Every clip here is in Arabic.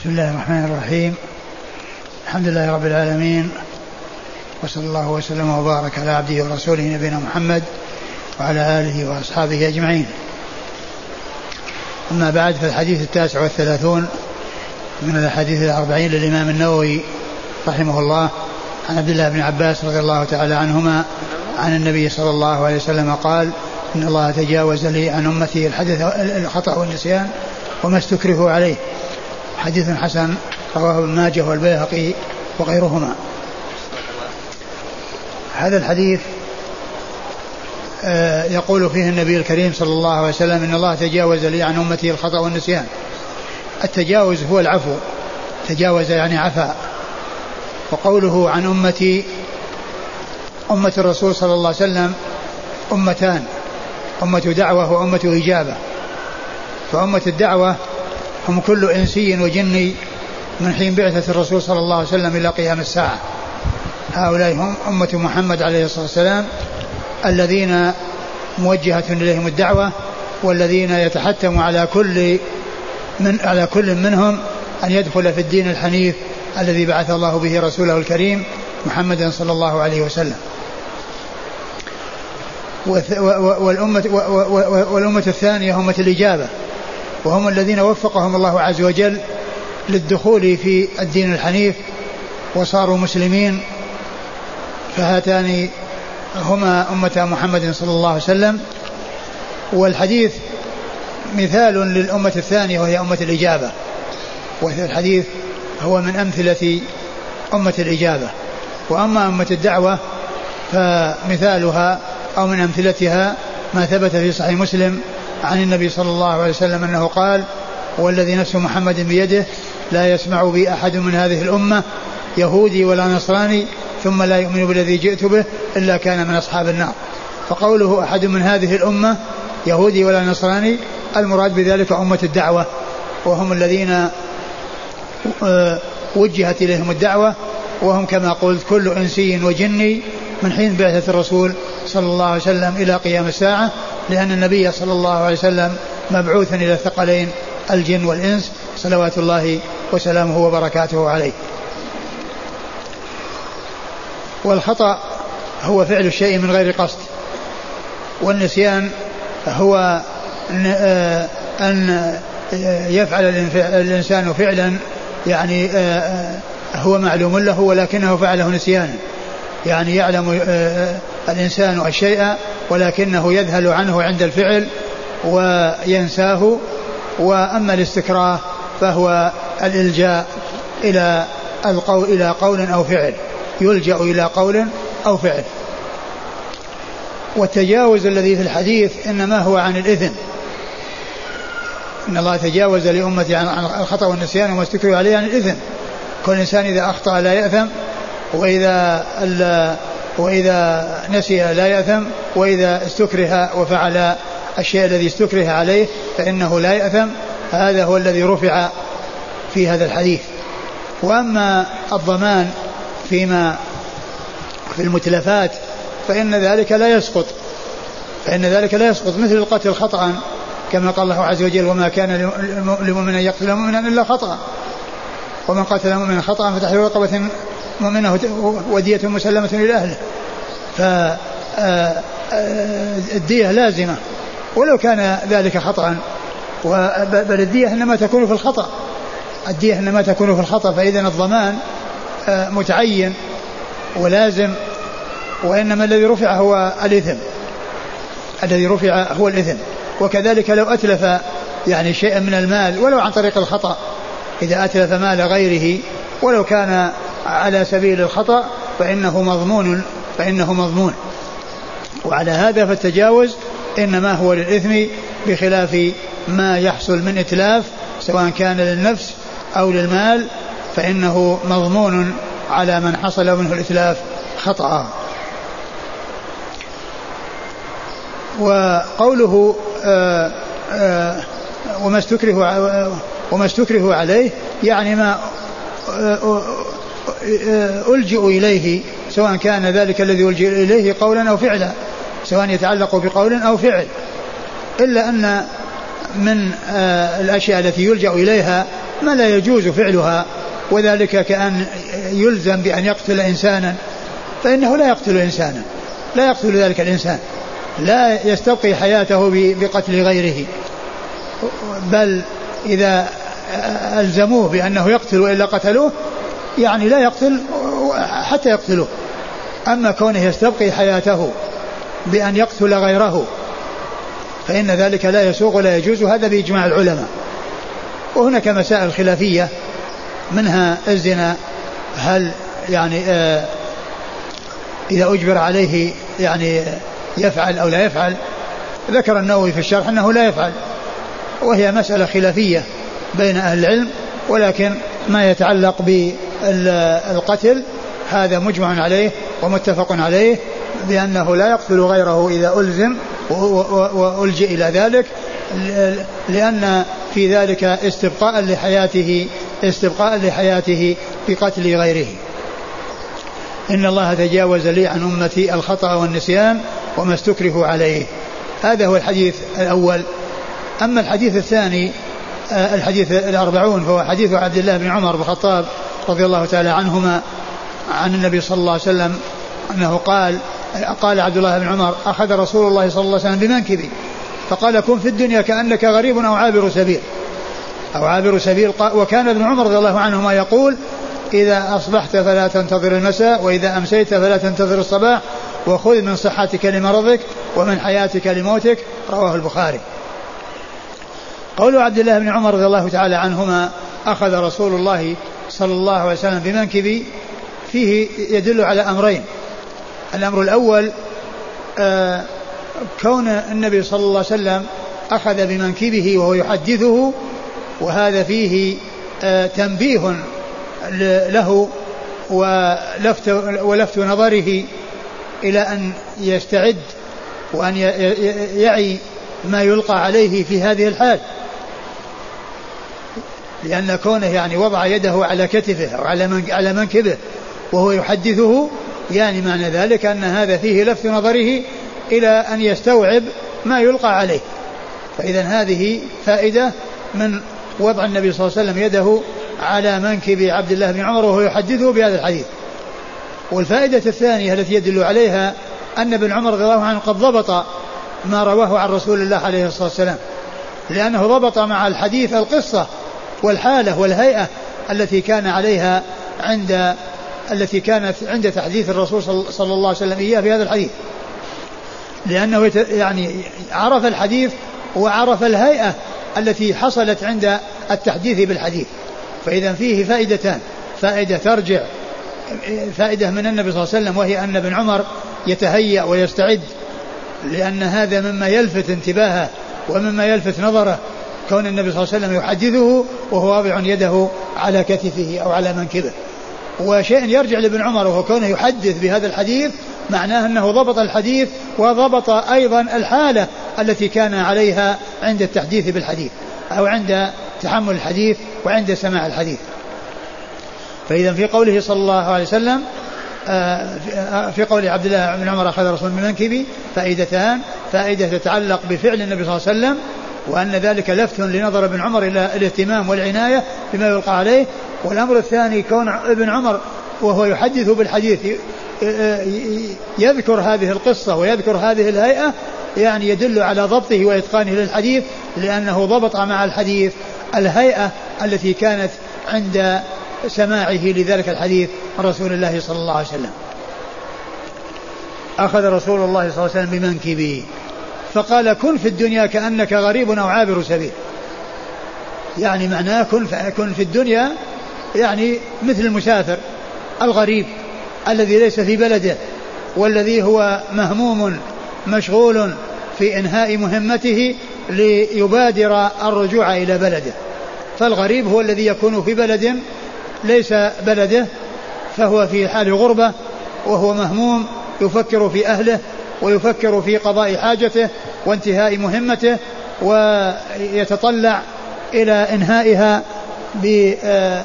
بسم الله الرحمن الرحيم. الحمد لله رب العالمين. وصلى الله وسلم وبارك على عبده ورسوله نبينا محمد وعلى آله وأصحابه أجمعين. أما بعد فالحديث التاسع والثلاثون من الأحاديث الأربعين للإمام النووي رحمه الله عن عبد الله بن عباس رضي الله تعالى عنهما عن النبي صلى الله عليه وسلم قال إن الله تجاوز لي عن أمتي الحدث الخطأ والنسيان وما استكرهوا عليه. حديث حسن رواه ابن ماجه والبيهقي وغيرهما. هذا الحديث آه، يقول فيه النبي الكريم صلى الله عليه وسلم إن الله تجاوز لي عن أمتي الخطأ والنسيان. التجاوز هو العفو تجاوز يعني عفا. وقوله عن أمتي أمة الرسول صلى الله عليه وسلم أمتان أمة دعوة وأمة إجابة. فأمة الدعوة هم كل إنسي وجني من حين بعثة الرسول صلى الله عليه وسلم إلى قيام الساعة. هؤلاء هم أمة محمد عليه الصلاة والسلام الذين موجهة إليهم الدعوة والذين يتحتم على كل من على كل منهم أن يدخل في الدين الحنيف الذي بعث الله به رسوله الكريم محمدا صلى الله عليه وسلم. والأمة, والأمة الثانية أمة الإجابة. وهم الذين وفقهم الله عز وجل للدخول في الدين الحنيف وصاروا مسلمين فهاتان هما أمة محمد صلى الله عليه وسلم. والحديث مثال للأمة الثانية وهي أمة الإجابة. والحديث هو من أمثلة أمة الإجابة. وأما أمة الدعوة فمثالها أو من أمثلتها ما ثبت في صحيح مسلم عن النبي صلى الله عليه وسلم أنه قال والذي نفس محمد بيده لا يسمع بي أحد من هذه الأمة يهودي ولا نصراني ثم لا يؤمن بالذي جئت به إلا كان من أصحاب النار. فقوله أحد من هذه الأمة يهودي ولا نصراني المراد بذلك أمة الدعوة وهم الذين آه، وجهت إليهم الدعوة وهم كما قلت كل إنسي وجني من حين بعثة الرسول صلى الله عليه وسلم إلى قيام الساعة. لأن النبي صلى الله عليه وسلم مبعوث إلى الثقلين الجن والإنس صلوات الله وسلامه وبركاته عليه. والخطأ هو فعل الشيء من غير قصد. والنسيان هو أن يفعل الإنسان فعلا يعني هو معلوم له ولكنه فعله نسيانا. يعني يعلم الإنسان الشيء ولكنه يذهل عنه عند الفعل وينساه وأما الاستكراه فهو الإلجاء إلى القول إلى قول أو فعل يلجأ إلى قول أو فعل. والتجاوز الذي في الحديث إنما هو عن الإثم إن الله تجاوز لأمتي عن الخطأ والنسيان وما استكروا عليه عن الإثم كل إنسان إذا أخطأ لا يأثم وإذا وإذا نسي لا يأثم وإذا استكره وفعل الشيء الذي استكره عليه فإنه لا يأثم. هذا هو الذي رفع في هذا الحديث. وأما الضمان فيما في المتلفات فإن ذلك لا يسقط. فإن ذلك لا يسقط مثل القتل خطأ كما قال الله عز وجل وما كان لمؤمن أن يقتل مؤمنا إلا خطأ. ومن قتل مؤمنا خطأ فتحرير رقبة مؤمنة ودية مسلمة إلى أهله. فالدية لازمة ولو كان ذلك خطأ. بل الدية إنما تكون في الخطأ. الدية إنما تكون في الخطأ فإذا الضمان آه، متعين ولازم. وإنما الذي رفع هو الإثم. الذي رفع هو الإثم. وكذلك لو أتلف يعني شيئا من المال ولو عن طريق الخطأ إذا أتلف مال غيره ولو كان على سبيل الخطأ فإنه مضمون فإنه مضمون. وعلى هذا فالتجاوز إنما هو للإثم بخلاف ما يحصل من إتلاف سواء كان للنفس أو للمال فإنه مضمون على من حصل منه الإتلاف خطأ. وقوله آه، آه، وما استكره وما استكره عليه يعني ما آه، ألجئ إليه سواء كان ذلك الذي ألجئ إليه قولا أو فعلا سواء يتعلق بقول أو فعل. إلا أن من آه، الأشياء التي يلجأ إليها ما لا يجوز فعلها وذلك كأن يلزم بأن يقتل إنسانا. فإنه لا يقتل إنسانا لا يقتل ذلك الإنسان لا يستبقي حياته بقتل غيره. بل إذا ألزموه بأنه يقتل وإلا قتلوه يعني لا يقتل حتى يقتلوه أما كونه يستبقي حياته بأن يقتل غيره فإن ذلك لا يسوق ولا يجوز. هذا بإجماع العلماء. وهناك مسائل خلافية منها الزنا هل يعني آه إذا أجبر عليه يعني يفعل أو لا يفعل. ذكر النووي في الشرح أنه لا يفعل وهي مسألة خلافية بين أهل العلم ولكن ما يتعلق بالقتل هذا مجمع عليه ومتفق عليه بأنه لا يقتل غيره إذا ألزم وألجئ إلى ذلك لأن في ذلك استبقاء لحياته استبقاء لحياته بقتل غيره. إن الله تجاوز لي عن أمتي الخطأ والنسيان وما استكرهوا عليه. هذا هو الحديث الأول. أما الحديث الثاني آه، الحديث الأربعون فهو حديث عبد الله بن عمر بن الخطاب رضي الله تعالى عنهما عن النبي صلى الله عليه وسلم أنه قال قال عبد الله بن عمر أخذ رسول الله صلى الله عليه وسلم بمنكبي فقال كن في الدنيا كأنك غريب أو عابر سبيل. أو عابر سبيل. وكان ابن عمر رضي الله عنهما يقول إذا أصبحت فلا تنتظر المساء وإذا أمسيت فلا تنتظر الصباح وخذ من صحتك لمرضك ومن حياتك لموتك. رواه البخاري. قول عبد الله بن عمر رضي الله تعالى عنهما أخذ رسول الله صلى الله عليه وسلم بمنكبي فيه يدل على أمرين. الأمر الأول آه كون النبي صلى الله عليه وسلم أخذ بمنكبه وهو يحدثه وهذا فيه آه تنبيه له ولفت, ولفت نظره إلى أن يستعد وأن يعي ما يلقى عليه في هذه الحال. لأن كونه يعني وضع يده على كتفه أو على من على منكبه وهو يحدثه يعني معنى ذلك أن هذا فيه لفت نظره إلى أن يستوعب ما يلقى عليه. فإذا هذه فائدة من وضع النبي صلى الله عليه وسلم يده على منكب عبد الله بن عمر وهو يحدثه بهذا الحديث. والفائدة الثانية التي يدل عليها أن ابن عمر رضي الله عنه قد ضبط ما رواه عن رسول الله عليه الصلاة والسلام لأنه ضبط مع الحديث القصة والحالة والهيئة التي كان عليها عند التي كانت عند تحديث الرسول صلى الله عليه وسلم إياه في هذا الحديث. لأنه يعني عرف الحديث وعرف الهيئة التي حصلت عند التحديث بالحديث. فإذا فيه فائدتان. فائدة ترجع فائدة من النبي صلى الله عليه وسلم وهي أن ابن عمر يتهيأ ويستعد لأن هذا مما يلفت انتباهه ومما يلفت نظره كون النبي صلى الله عليه وسلم يحدثه وهو واضع يده على كتفه أو على منكبه. وشيء يرجع لابن عمر وهو كونه يحدث بهذا الحديث معناه أنه ضبط الحديث وضبط أيضا الحالة التي كان عليها عند التحديث بالحديث أو عند تحمل الحديث وعند سماع الحديث. فإذا في قوله صلى الله عليه وسلم آه، في قول عبد الله بن عمر أخذ رسول من منكبي فائدتان. فائدة تتعلق بفعل النبي صلى الله عليه وسلم وأن ذلك لفت لنظر ابن عمر إلى الاهتمام والعناية بما يلقى عليه. والأمر الثاني كون ابن عمر وهو يحدث بالحديث يذكر هذه القصة ويذكر هذه الهيئة يعني يدل على ضبطه وإتقانه للحديث لأنه ضبط مع الحديث الهيئة التي كانت عند سماعه لذلك الحديث عن رسول الله صلى الله عليه وسلم. أخذ رسول الله صلى الله عليه وسلم بمنكبي فقال كن في الدنيا كأنك غريب أو عابر سبيل. يعني معناه كن كن في الدنيا يعني مثل المسافر الغريب الذي ليس في بلده والذي هو مهموم مشغول في إنهاء مهمته ليبادر الرجوع إلى بلده. فالغريب هو الذي يكون في بلد ليس بلده فهو في حال غربة وهو مهموم يفكر في أهله ويفكر في قضاء حاجته وانتهاء مهمته ويتطلع إلى إنهائها آه،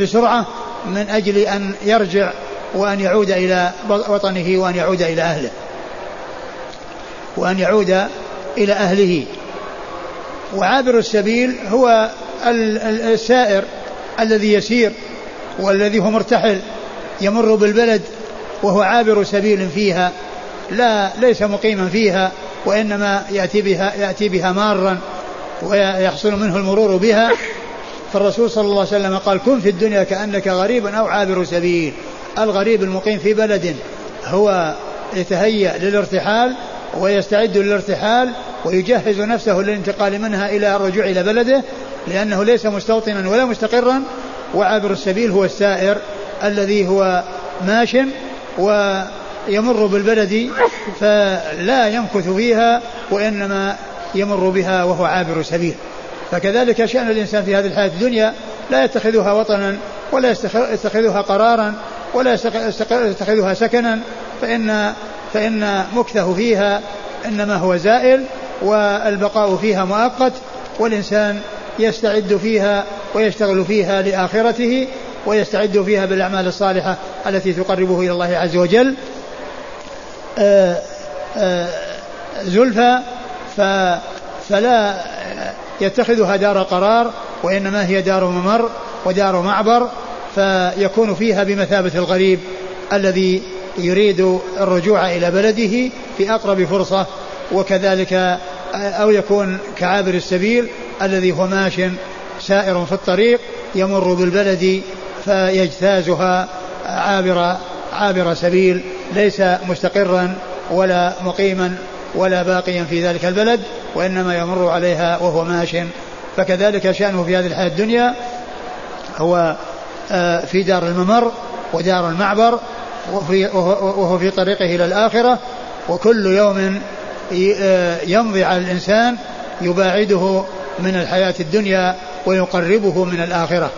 بسرعة من أجل أن يرجع وأن يعود إلى وطنه وأن يعود إلى أهله. وأن يعود إلى أهله. وعابر السبيل هو السائر الذي يسير والذي هو مرتحل يمر بالبلد وهو عابر سبيل فيها لا ليس مقيما فيها وإنما يأتي بها يأتي بها مارا ويحصل منه المرور بها. فالرسول صلى الله عليه وسلم قال كن في الدنيا كأنك غريب أو عابر سبيل. الغريب المقيم في بلد هو يتهيأ للارتحال ويستعد للارتحال ويجهز نفسه للانتقال منها إلى الرجوع إلى بلده لأنه ليس مستوطنا ولا مستقرا وعابر السبيل هو السائر الذي هو ماش ويمر بالبلد فلا يمكث فيها وإنما يمر بها وهو عابر سبيل. فكذلك شأن الإنسان في هذه الحياة الدنيا لا يتخذها وطنا ولا يتخذها قرارا ولا يتخذها سكنا فإن فإن مكثه فيها إنما هو زائل والبقاء فيها مؤقت والإنسان يستعد فيها ويشتغل فيها لآخرته ويستعد فيها بالأعمال الصالحة التي تقربه إلى الله عز وجل. آه، آه، زلفى فلا يتخذها دار قرار وإنما هي دار ممر ودار معبر فيكون فيها بمثابة الغريب الذي يريد الرجوع إلى بلده في أقرب فرصة وكذلك أو يكون كعابر السبيل الذي هو ماش سائر في الطريق يمر بالبلد فيجتازها عابر عابر سبيل ليس مستقرا ولا مقيما ولا باقيا في ذلك البلد وإنما يمر عليها وهو ماش. فكذلك شأنه في هذه الحياة الدنيا هو آه، في دار الممر ودار المعبر وهو في طريقه إلى الآخرة وكل يوم آه، يمضي على الإنسان يباعده من الحياة الدنيا ويقربه من الآخرة.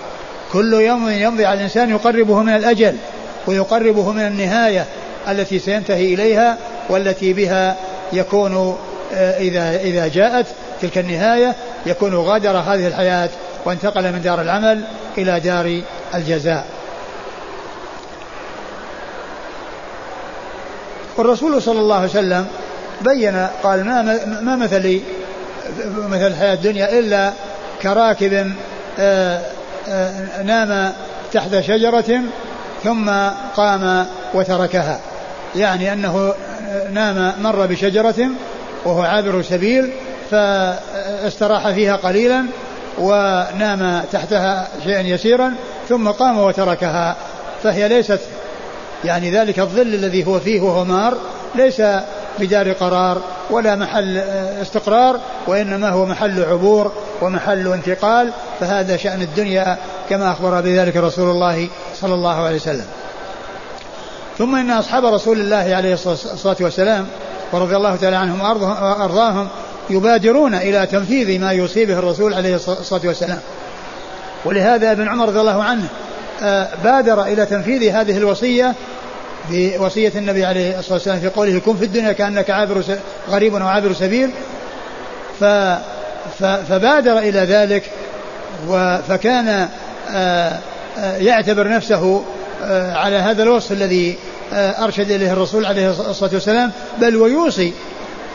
كل يوم يمضي على الإنسان يقربه من الأجل ويقربه من النهاية التي سينتهي إليها والتي بها يكون آه، إذا إذا جاءت تلك النهاية يكون غادر هذه الحياة وانتقل من دار العمل إلى دار الجزاء. والرسول صلى الله عليه وسلم بين قال ما ما مثلي مثل الحياة الدنيا إلا كراكب آه، نام تحت شجرة ثم قام وتركها. يعني أنه نام مر بشجرة وهو عابر سبيل فاستراح فيها قليلا ونام تحتها شيئا يسيرا ثم قام وتركها. فهي ليست يعني ذلك الظل الذي هو فيه وهو مار ليس بدار قرار ولا محل استقرار وإنما هو محل عبور ومحل انتقال فهذا شأن الدنيا كما أخبر بذلك رسول الله صلى الله عليه وسلم. ثم إن أصحاب رسول الله عليه الصلاة والسلام ورضي الله تعالى عنهم وأرضاهم يبادرون إلى تنفيذ ما يوصي به الرسول عليه الصلاة والسلام. ولهذا ابن عمر رضي الله عنه آه، بادر إلى تنفيذ هذه الوصية بوصية النبي عليه الصلاة والسلام في قوله كن في الدنيا كأنك عابر غريب أو عابر سبيل. ف فبادر إلى ذلك فكان آه، آه، يعتبر نفسه على هذا الوصف الذي أرشد إليه الرسول عليه الصلاة والسلام بل ويوصي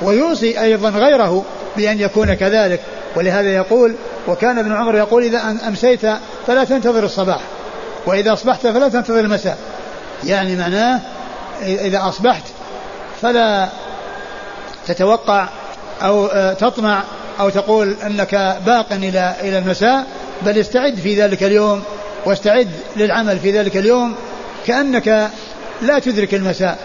ويوصي أيضا غيره بأن يكون كذلك. ولهذا يقول وكان ابن عمر يقول إذا أمسيت فلا تنتظر الصباح وإذا أصبحت فلا تنتظر المساء. يعني معناه إذا أصبحت فلا تتوقع أو آه، تطمع أو تقول أنك باق إلى إلى المساء بل استعد في ذلك اليوم واستعد للعمل في ذلك اليوم كأنك لا تدرك المساء.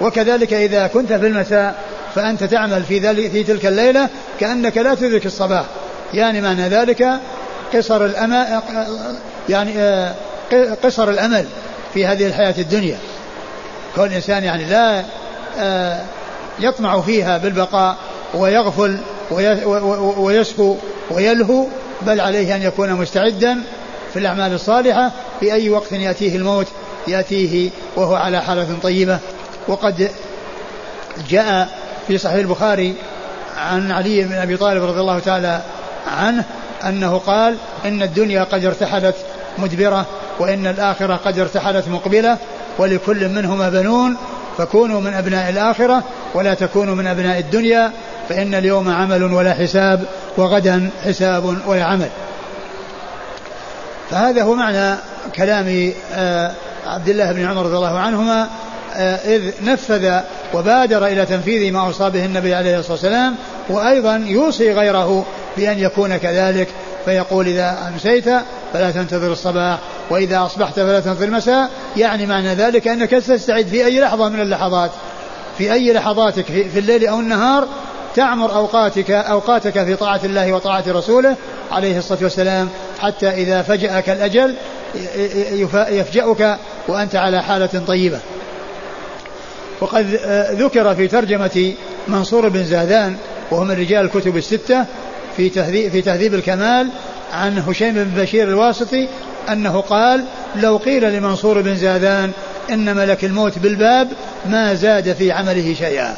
وكذلك إذا كنت في المساء فأنت تعمل في ذلك في تلك الليلة كأنك لا تدرك الصباح. يعني معنى ذلك قصر الأمل يعني آه، قصر الأمل في هذه الحياة الدنيا. كون الإنسان يعني لا آه، يطمع فيها بالبقاء ويغفل ويسهو ويلهو بل عليه أن يكون مستعدا في الأعمال الصالحة في أي وقت يأتيه الموت يأتيه وهو على حالة طيبة. وقد جاء في صحيح البخاري عن علي بن أبي طالب رضي الله تعالى عنه أنه قال إن الدنيا قد ارتحلت مدبرة وإن الآخرة قد ارتحلت مقبلة ولكل منهما بنون فكونوا من أبناء الآخرة ولا تكونوا من أبناء الدنيا. فإن اليوم عمل ولا حساب وغدا حساب ولا عمل. فهذا هو معنى كلام آه، عبد الله بن عمر رضي الله عنهما آه، إذ نفذ وبادر إلى تنفيذ ما أوصى به النبي عليه الصلاة والسلام وأيضا يوصي غيره بأن يكون كذلك فيقول إذا أمسيت فلا تنتظر الصباح وإذا أصبحت فلا تنتظر المساء يعني معنى ذلك أنك تستعد في أي لحظة من اللحظات في أي لحظاتك في الليل أو النهار تعمر أوقاتك أوقاتك في طاعة الله وطاعة رسوله عليه الصلاة والسلام حتى إذا فجأك الأجل يفجأك وأنت على حالة طيبة. وقد ذكر في ترجمة منصور بن زادان وهو من رجال الكتب الستة في تهذيب, في تهذيب الكمال عن هشيم بن بشير الواسطي أنه قال لو قيل لمنصور بن زادان إن ملك الموت بالباب ما زاد في عمله شيئا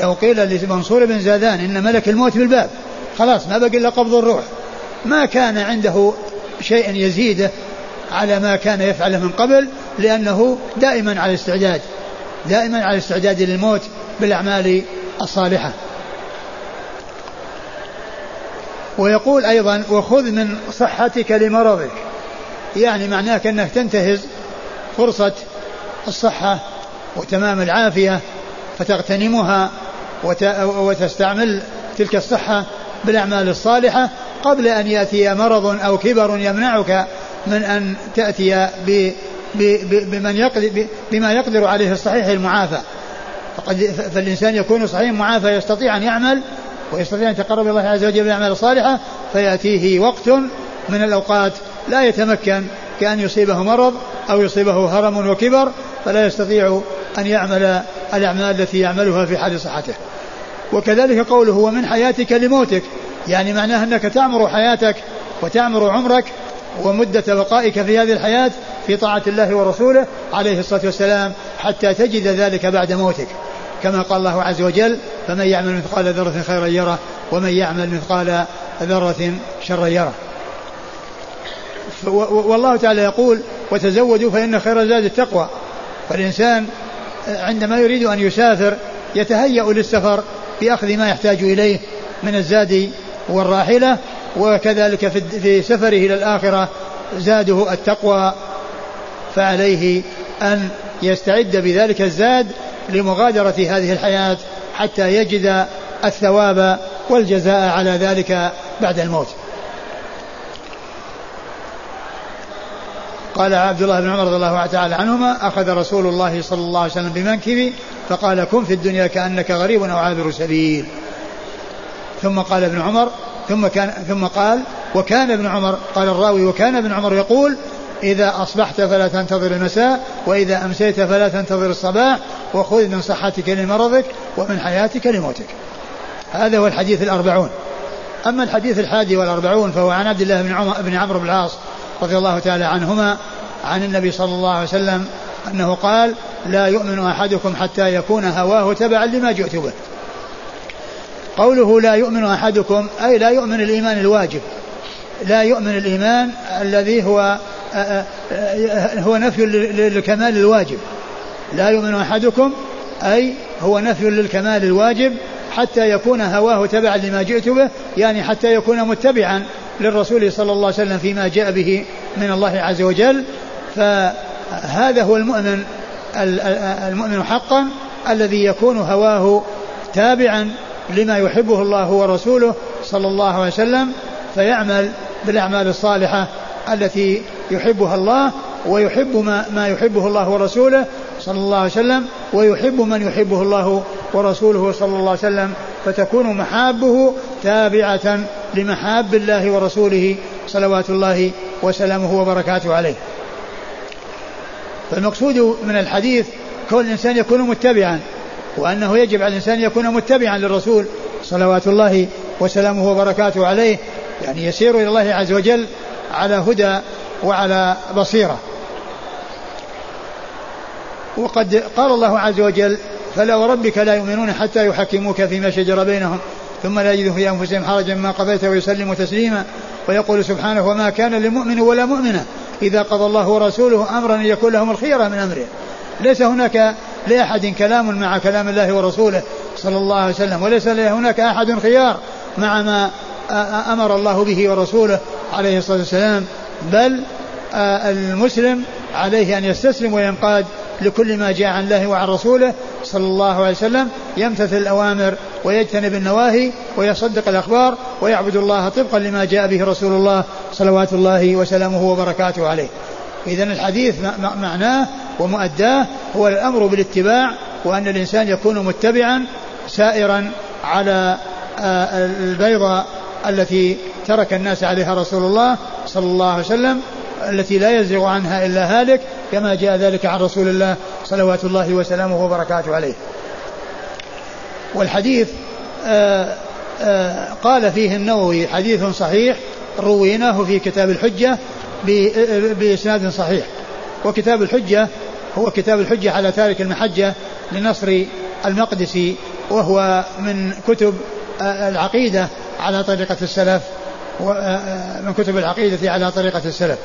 لو قيل لمنصور بن زادان إن ملك الموت بالباب خلاص ما بقي إلا قبض الروح. ما كان عنده شيء يزيده على ما كان يفعله من قبل لأنه دائما على استعداد دائما على استعداد للموت بالأعمال الصالحة. ويقول أيضا وخذ من صحتك لمرضك. يعني معناه أنك تنتهز فرصة الصحة وتمام العافية فتغتنمها وتستعمل تلك الصحة بالأعمال الصالحة قبل أن يأتي مرض أو كبر يمنعك من أن تأتي بمن يقدر بما يقدر عليه الصحيح المعافى. فقد فالإنسان يكون صحيح معافى يستطيع أن يعمل ويستطيع أن يتقرب الله عز وجل بالأعمال الصالحة فيأتيه وقت من الأوقات لا يتمكن كأن يصيبه مرض أو يصيبه هرم وكبر فلا يستطيع أن يعمل الأعمال التي يعملها في حال صحته. وكذلك قوله ومن حياتك لموتك يعني معناه أنك تعمر حياتك وتعمر عمرك ومدة بقائك في هذه الحياة في طاعة الله ورسوله عليه الصلاة والسلام حتى تجد ذلك بعد موتك. كما قال الله عز وجل فمن يعمل مثقال ذرة خيرا يره ومن يعمل مثقال ذرة شرا يره. والله تعالى يقول وتزودوا فإن خير الزاد التقوى. فالإنسان عندما يريد أن يسافر يتهيأ للسفر بأخذ ما يحتاج إليه من الزاد والراحلة وكذلك في سفره إلى الآخرة زاده التقوى فعليه أن يستعد بذلك الزاد لمغادرة هذه الحياة حتى يجد الثواب والجزاء على ذلك بعد الموت. قال عبد الله بن عمر رضي الله تعالى عنهما أخذ رسول الله صلى الله عليه وسلم بمنكبي فقال كن في الدنيا كأنك غريب أو عابر سبيل ثم قال ابن عمر ثم كان ثم قال وكان ابن عمر قال الراوي وكان ابن عمر يقول إذا أصبحت فلا تنتظر المساء وإذا أمسيت فلا تنتظر الصباح وخذ من صحتك لمرضك ومن حياتك لموتك. هذا هو الحديث الأربعون. أما الحديث الحادي والأربعون فهو عن عبد الله بن عمر بن عمرو بن العاص رضي الله تعالى عنهما عن النبي صلى الله عليه وسلم أنه قال لا يؤمن أحدكم حتى يكون هواه تبعا لما جئت به. قوله لا يؤمن أحدكم أي لا يؤمن الإيمان الواجب. لا يؤمن الإيمان الذي هو هو نفي للكمال الواجب. لا يؤمن أحدكم أي هو نفي للكمال الواجب حتى يكون هواه تبعا لما جئت به يعني حتى يكون متبعا للرسول صلى الله عليه وسلم فيما جاء به من الله عز وجل. فهذا هو المؤمن المؤمن حقا الذي يكون هواه تابعا لما يحبه الله ورسوله صلى الله عليه وسلم فيعمل بالأعمال الصالحة التي يحبها الله ويحب ما, ما يحبه الله ورسوله صلى الله عليه وسلم ويحب من يحبه الله ورسوله صلى الله عليه وسلم فتكون محابه تابعة لمحاب الله ورسوله صلوات الله وسلامه وبركاته عليه. فالمقصود من الحديث كون الإنسان يكون متبعا وأنه يجب على الإنسان يكون متبعا للرسول صلوات الله وسلامه وبركاته عليه يعني يسير إلى الله عز وجل على هدى وعلى بصيرة. وقد قال الله عز وجل فلا وربك لا يؤمنون حتى يحكموك فيما شجر بينهم ثم لا يجدوا في أنفسهم حرجا مما قضيت ويسلموا تسليما ويقول سبحانه وما كان لمؤمن ولا مؤمنة إذا قضى الله ورسوله أمرا أن يكون لهم الخيره من أمره. ليس هناك لأحد كلام مع كلام الله ورسوله صلى الله عليه وسلم وليس هناك أحد خيار مع ما أمر الله به ورسوله عليه الصلاة والسلام. بل المسلم عليه أن يستسلم وينقاد لكل ما جاء عن الله وعن رسوله صلى الله عليه وسلم. يمتثل الأوامر ويجتنب النواهي ويصدق الأخبار ويعبد الله طبقا لما جاء به رسول الله صلوات الله وسلامه وبركاته عليه. إذا الحديث معناه ومؤداه هو الأمر بالاتباع وأن الإنسان يكون متبعا سائرا على آه، البيضة التي ترك الناس عليها رسول الله صلى الله عليه وسلم التي لا يزيغ عنها إلا هالك كما جاء ذلك عن رسول الله صلوات الله وسلامه وبركاته عليه. والحديث آآ آه، آه، قال فيه النووي حديث صحيح رويناه في كتاب الحجة بإسناد صحيح. وكتاب الحجة هو كتاب الحجة على تارك المحجة لنصر المقدسي وهو من كتب آه، العقيدة على طريقة السلف من كتب العقيدة على طريقة السلف.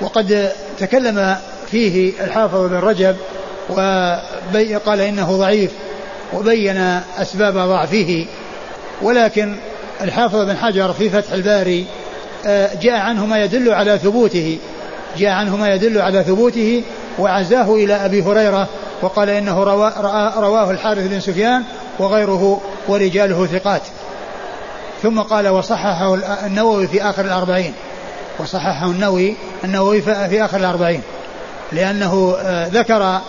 وقد تكلم فيه الحافظ بن رجب وقال إنه ضعيف وبين أسباب ضعفه. ولكن الحافظ بن حجر في فتح الباري آه، جاء عنه ما يدل على ثبوته. جاء عنه ما يدل على ثبوته وعزاه إلى أبي هريرة وقال إنه رواه الحارث بن سفيان وغيره ورجاله ثقات. ثم قال وصححه النووي في آخر الأربعين. وصححه النووي النووي في آخر الأربعين. لأنه آه، ذكر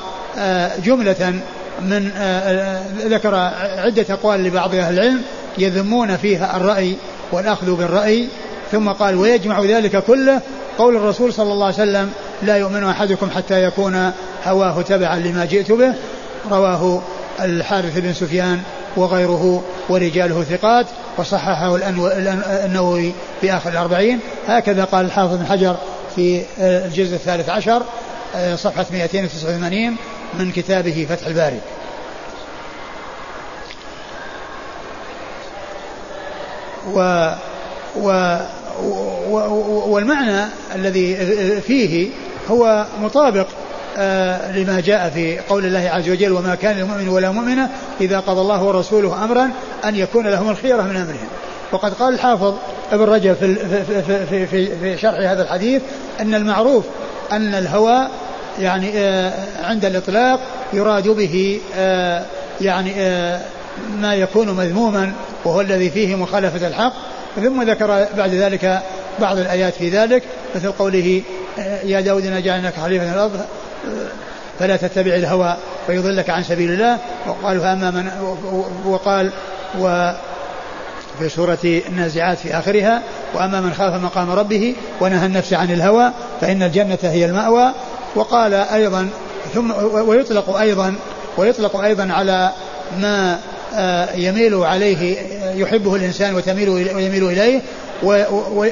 جملة من آه، ذكر عدة أقوال لبعض أهل العلم يذمون فيها الرأي والأخذ بالرأي ثم قال ويجمع ذلك كله قول الرسول صلى الله عليه وسلم لا يؤمن أحدكم حتى يكون هواه تبعا لما جئت به رواه الحارث بن سفيان وغيره ورجاله ثقات وصححه النووي في آخر الأربعين. هكذا قال الحافظ بن حجر في الجزء الثالث عشر صفحة 289 من كتابه فتح الباري. و و والمعنى الذي فيه هو مطابق آه، لما جاء في قول الله عز وجل وما كان لمؤمن ولا مؤمنة إذا قضى الله ورسوله أمرا أن يكون لهم الخيرة من أمرهم. وقد قال الحافظ ابن رجب في, في, في, في, في شرح هذا الحديث أن المعروف أن الهوى يعني آه، عند الإطلاق يراد به آه، يعني ما يكون مذموما وهو الذي فيه مخالفة الحق. ثم ذكر بعد ذلك بعض الآيات في ذلك مثل قوله يا داود إنا جعلناك خليفة الأرض فلا تتبع الهوى فيضلك عن سبيل الله. وقال فأما من وقال و في سورة النازعات في آخرها وأما من خاف مقام ربه ونهى النفس عن الهوى فإن الجنة هي المأوى. وقال أيضا ثم ويطلق أيضا ويطلق أيضا على ما آه، يميل عليه يحبه الإنسان وتميل ويميل إليه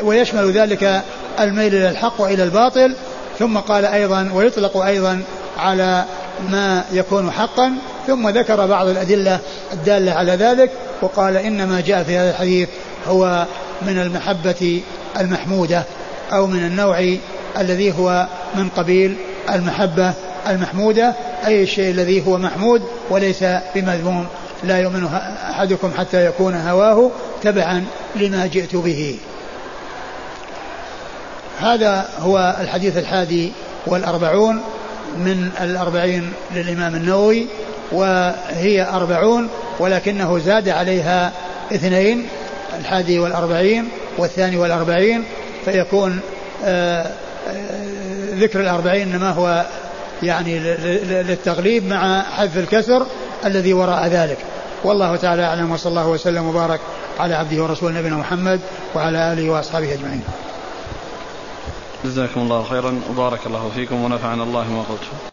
ويشمل ذلك الميل إلى الحق وإلى الباطل. ثم قال أيضا ويطلق أيضا على ما يكون حقا. ثم ذكر بعض الأدلة الدالة على ذلك وقال إنما جاء في هذا الحديث هو من المحبة المحمودة أو من النوع الذي هو من قبيل المحبة المحمودة أي الشيء الذي هو محمود وليس بمذموم. لا يؤمن أحدكم حتى يكون هواه تبعا لما جئت به. هذا هو الحديث الحادي والأربعون من الأربعين للإمام النووي وهي أربعون ولكنه زاد عليها اثنين الحادي والأربعين والثاني والأربعين فيكون آه، ذكر الأربعين إنما هو يعني للتغليب مع حذف الكسر الذي وراء ذلك. والله تعالى أعلم وصلى الله وسلم وبارك على عبده ورسوله نبينا محمد وعلى آله وأصحابه أجمعين. جزاكم الله خيرا وبارك الله فيكم ونفعنا الله ما قلتم